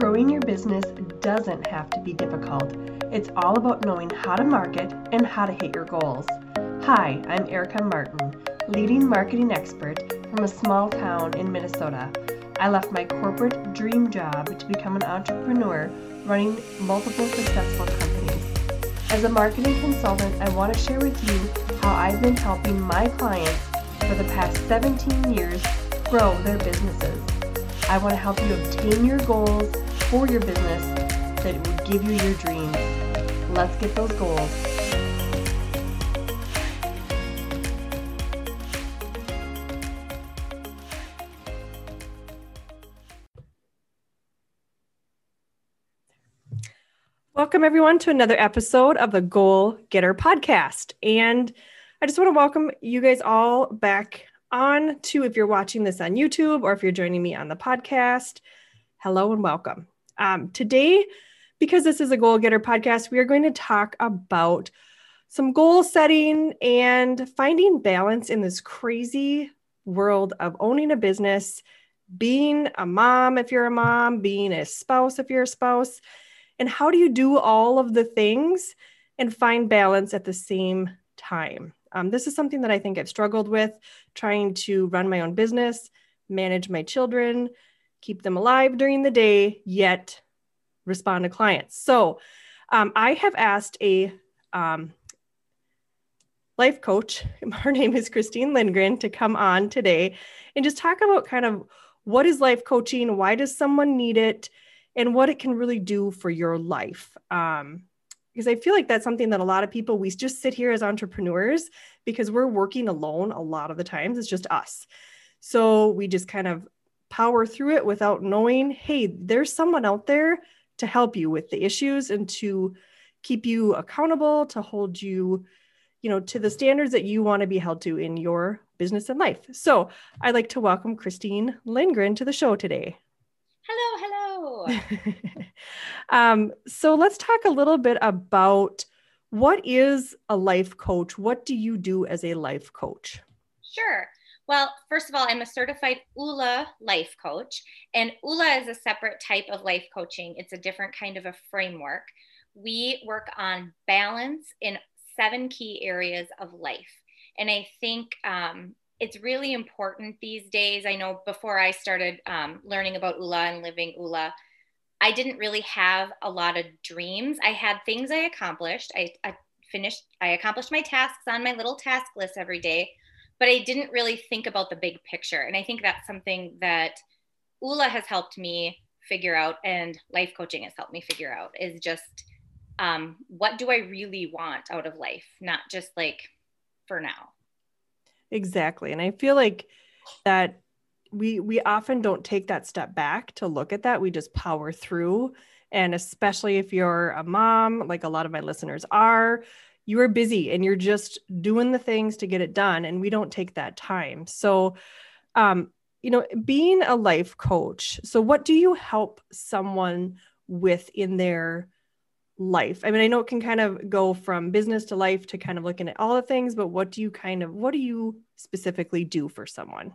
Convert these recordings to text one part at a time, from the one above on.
Growing your business doesn't have to be difficult. It's all about knowing how to market and how to hit your goals. Hi, I'm Erica Martin, leading marketing expert from a small town in Minnesota. I left my corporate dream job to become an entrepreneur running multiple successful companies. As a marketing consultant, I want to share with you how I've been helping my clients for the past 17 years grow their businesses. I want to help you obtain your goals for your business that will give you your dreams. Let's get those goals. Welcome, everyone, to another episode of the Goal Getter podcast. And I just want to welcome you guys all back on to if you're watching this on YouTube or if you're joining me on the podcast. Hello and welcome. Um, today, because this is a goal getter podcast, we are going to talk about some goal setting and finding balance in this crazy world of owning a business, being a mom if you're a mom, being a spouse if you're a spouse, and how do you do all of the things and find balance at the same time? Um, this is something that I think I've struggled with trying to run my own business, manage my children, keep them alive during the day, yet respond to clients. So um, I have asked a um, life coach, her name is Christine Lindgren, to come on today and just talk about kind of what is life coaching, why does someone need it, and what it can really do for your life. Um, because I feel like that's something that a lot of people, we just sit here as entrepreneurs because we're working alone a lot of the times. It's just us. So we just kind of power through it without knowing, hey, there's someone out there to help you with the issues and to keep you accountable, to hold you, you know, to the standards that you want to be held to in your business and life. So I'd like to welcome Christine Lindgren to the show today. Hello, hello. um, so let's talk a little bit about what is a life coach? What do you do as a life coach? Sure. Well, first of all, I'm a certified ULA life coach, and ULA is a separate type of life coaching. It's a different kind of a framework. We work on balance in seven key areas of life. And I think um, it's really important these days. I know before I started um, learning about ULA and living ULA, I didn't really have a lot of dreams. I had things I accomplished. I, I finished, I accomplished my tasks on my little task list every day but I didn't really think about the big picture. And I think that's something that ULA has helped me figure out and life coaching has helped me figure out is just um, what do I really want out of life, not just like for now. Exactly. And I feel like that we we often don't take that step back to look at that. We just power through. And especially if you're a mom, like a lot of my listeners are, you are busy and you're just doing the things to get it done and we don't take that time. So um you know being a life coach so what do you help someone with in their life? I mean i know it can kind of go from business to life to kind of looking at all the things but what do you kind of what do you specifically do for someone?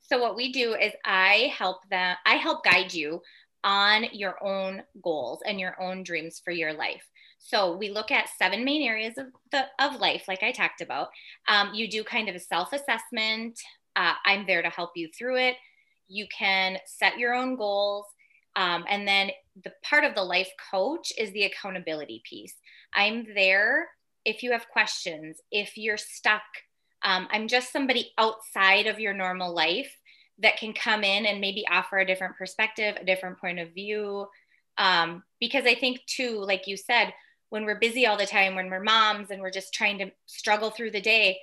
So what we do is i help them i help guide you on your own goals and your own dreams for your life so we look at seven main areas of the of life, like I talked about. Um, you do kind of a self assessment. Uh, I'm there to help you through it. You can set your own goals. Um, and then the part of the life coach is the accountability piece. I'm there if you have questions, if you're stuck. Um, I'm just somebody outside of your normal life that can come in and maybe offer a different perspective, a different point of view. Um, because I think, too, like you said, when we're busy all the time, when we're moms and we're just trying to struggle through the day,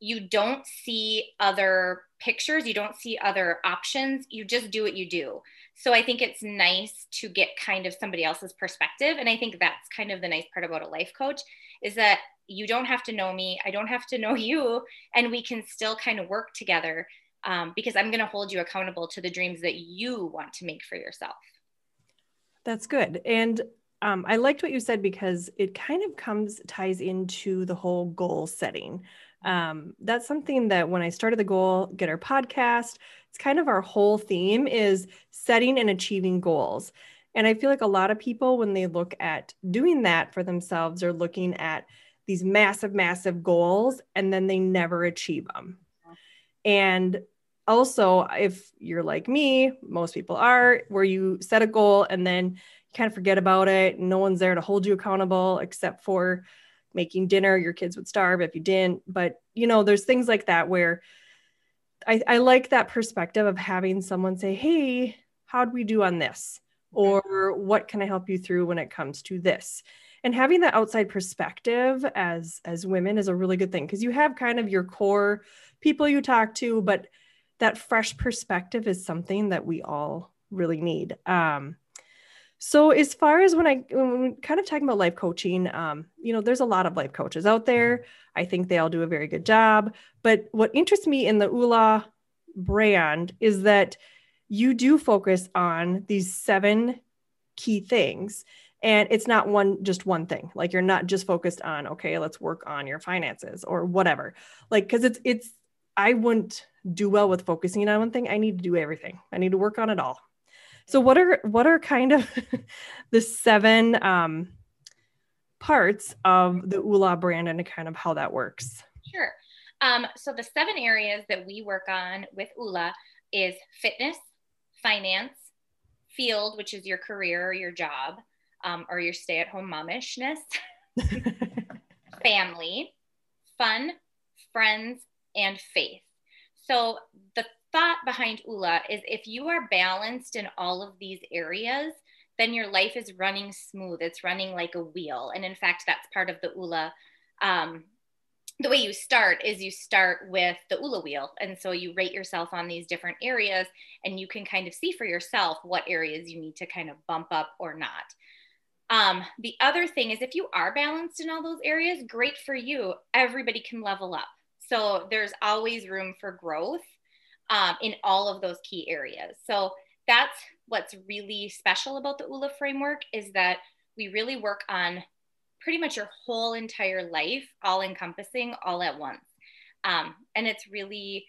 you don't see other pictures, you don't see other options, you just do what you do. So I think it's nice to get kind of somebody else's perspective. And I think that's kind of the nice part about a life coach is that you don't have to know me, I don't have to know you, and we can still kind of work together um, because I'm going to hold you accountable to the dreams that you want to make for yourself. That's good. And um, I liked what you said because it kind of comes ties into the whole goal setting. Um, that's something that when I started the Goal Getter podcast, it's kind of our whole theme is setting and achieving goals. And I feel like a lot of people, when they look at doing that for themselves, are looking at these massive, massive goals and then they never achieve them. And also, if you're like me, most people are, where you set a goal and then kind of forget about it. No one's there to hold you accountable except for making dinner. Your kids would starve if you didn't. But, you know, there's things like that where I, I like that perspective of having someone say, Hey, how'd we do on this? Or what can I help you through when it comes to this? and having that outside perspective as as women is a really good thing because you have kind of your core people you talk to but that fresh perspective is something that we all really need um, so as far as when i when kind of talking about life coaching um, you know there's a lot of life coaches out there. I think they all do a very good job. But what interests me in the ula brand is that you do focus on these seven key things. And it's not one just one thing. Like you're not just focused on okay let's work on your finances or whatever. Like because it's it's i wouldn't do well with focusing on one thing. I need to do everything. I need to work on it all so what are what are kind of the seven um, parts of the ula brand and kind of how that works sure um, so the seven areas that we work on with ula is fitness finance field which is your career or your job um, or your stay at home momishness, family, fun, friends, and faith. So the thought behind ULA is if you are balanced in all of these areas, then your life is running smooth. It's running like a wheel. And in fact, that's part of the ULA. Um, the way you start is you start with the ULA wheel. And so you rate yourself on these different areas, and you can kind of see for yourself what areas you need to kind of bump up or not. Um, the other thing is if you are balanced in all those areas, great for you. Everybody can level up. So there's always room for growth um, in all of those key areas. So that's what's really special about the ULA framework is that we really work on pretty much your whole entire life, all encompassing, all at once. Um, and it's really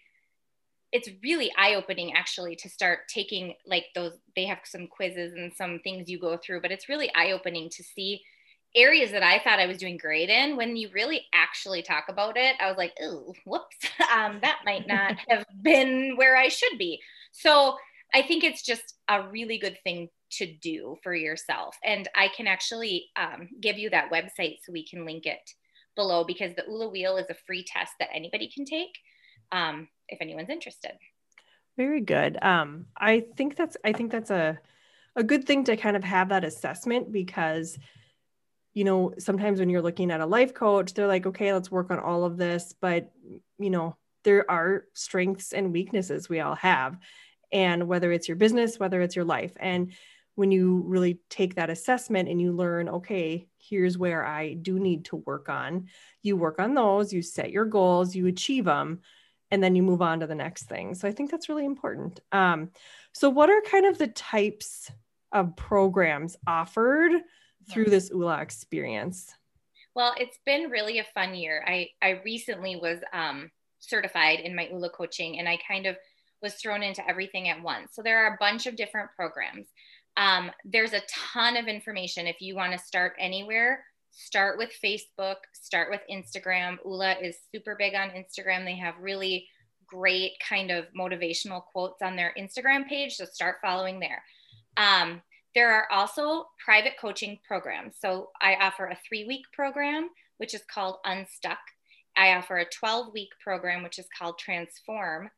it's really eye-opening actually to start taking like those they have some quizzes and some things you go through but it's really eye-opening to see areas that i thought i was doing great in when you really actually talk about it i was like oh whoops um, that might not have been where i should be so i think it's just a really good thing to do for yourself and i can actually um, give you that website so we can link it below because the ula wheel is a free test that anybody can take um, if anyone's interested. Very good. Um, I think that's I think that's a a good thing to kind of have that assessment because you know sometimes when you're looking at a life coach they're like okay let's work on all of this but you know there are strengths and weaknesses we all have and whether it's your business whether it's your life and when you really take that assessment and you learn okay here's where i do need to work on you work on those you set your goals you achieve them and then you move on to the next thing. So I think that's really important. Um, so, what are kind of the types of programs offered through this ULA experience? Well, it's been really a fun year. I, I recently was um, certified in my ULA coaching and I kind of was thrown into everything at once. So, there are a bunch of different programs. Um, there's a ton of information if you want to start anywhere start with Facebook, start with Instagram. Ula is super big on Instagram. They have really great kind of motivational quotes on their Instagram page. So start following there. Um, there are also private coaching programs. So I offer a three week program, which is called Unstuck. I offer a 12 week program, which is called Transform.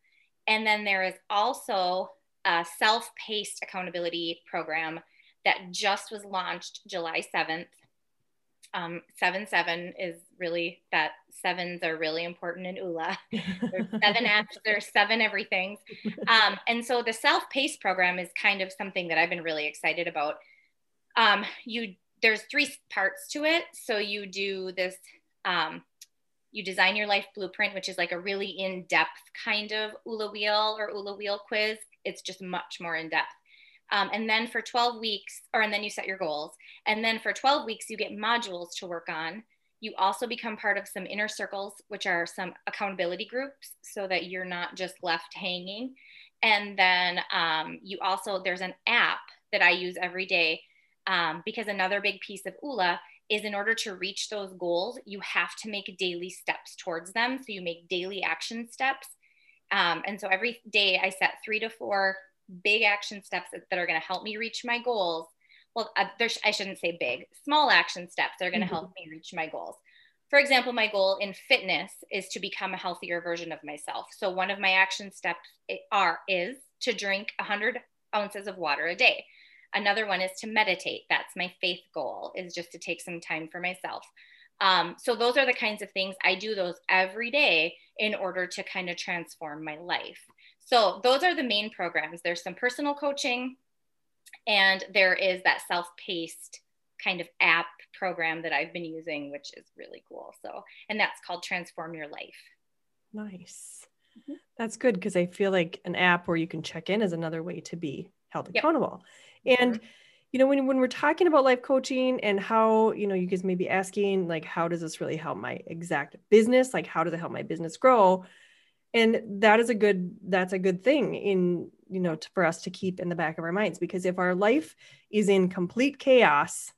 And then there is also a self paced accountability program that just was launched July 7th um, seven seven is really that sevens are really important in ULA. There's seven apps, there's seven everythings. Um, and so the self-paced program is kind of something that I've been really excited about. Um, you there's three parts to it. So you do this, um, you design your life blueprint, which is like a really in-depth kind of ULA wheel or ULA wheel quiz. It's just much more in depth. Um, and then for 12 weeks, or and then you set your goals. And then for 12 weeks, you get modules to work on. You also become part of some inner circles, which are some accountability groups, so that you're not just left hanging. And then um, you also, there's an app that I use every day um, because another big piece of ULA is in order to reach those goals, you have to make daily steps towards them. So you make daily action steps. Um, and so every day I set three to four big action steps that, are going to help me reach my goals. Well, uh, there's, I shouldn't say big, small action steps that are going to mm-hmm. help me reach my goals. For example, my goal in fitness is to become a healthier version of myself. So one of my action steps are is to drink 100 ounces of water a day. Another one is to meditate. That's my faith goal, is just to take some time for myself. Um, so those are the kinds of things I do those every day in order to kind of transform my life. So those are the main programs. There's some personal coaching, and there is that self-paced kind of app program that I've been using, which is really cool. So, and that's called Transform Your Life. Nice. Mm-hmm. That's good because I feel like an app where you can check in is another way to be held accountable. Yep. And mm-hmm. you know, when when we're talking about life coaching and how, you know, you guys may be asking like how does this really help my exact business? Like how does it help my business grow? And that is a good that's a good thing in, you know, to, for us to keep in the back of our minds because if our life is in complete chaos,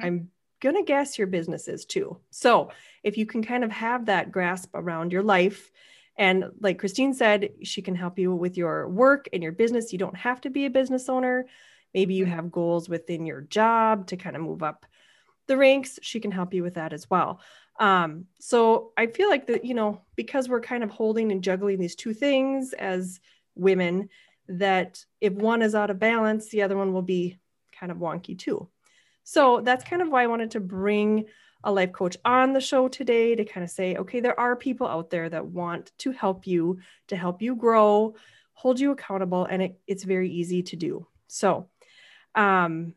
mm-hmm. I'm going to guess your business is too. So, if you can kind of have that grasp around your life and like Christine said, she can help you with your work and your business. You don't have to be a business owner. Maybe you have goals within your job to kind of move up the ranks. She can help you with that as well. Um, so I feel like that, you know, because we're kind of holding and juggling these two things as women, that if one is out of balance, the other one will be kind of wonky too. So that's kind of why I wanted to bring a life coach on the show today to kind of say, okay, there are people out there that want to help you, to help you grow, hold you accountable, and it, it's very easy to do. So, um,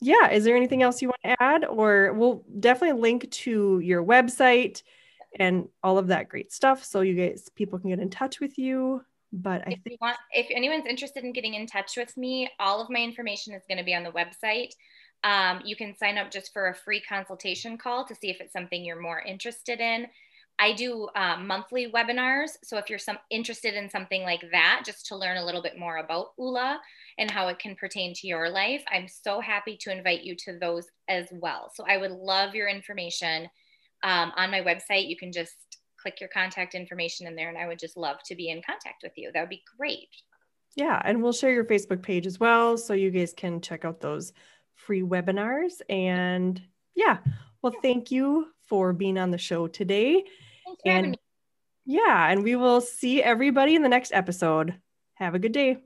yeah, is there anything else you want to add? Or we'll definitely link to your website and all of that great stuff so you guys people can get in touch with you. But I if think want, if anyone's interested in getting in touch with me, all of my information is going to be on the website. Um, you can sign up just for a free consultation call to see if it's something you're more interested in. I do uh, monthly webinars. So if you're some interested in something like that, just to learn a little bit more about ULA and how it can pertain to your life, I'm so happy to invite you to those as well. So I would love your information um, on my website. You can just click your contact information in there, and I would just love to be in contact with you. That would be great. Yeah, and we'll share your Facebook page as well, so you guys can check out those free webinars. And yeah, well, thank you for being on the show today. And yeah, and we will see everybody in the next episode. Have a good day.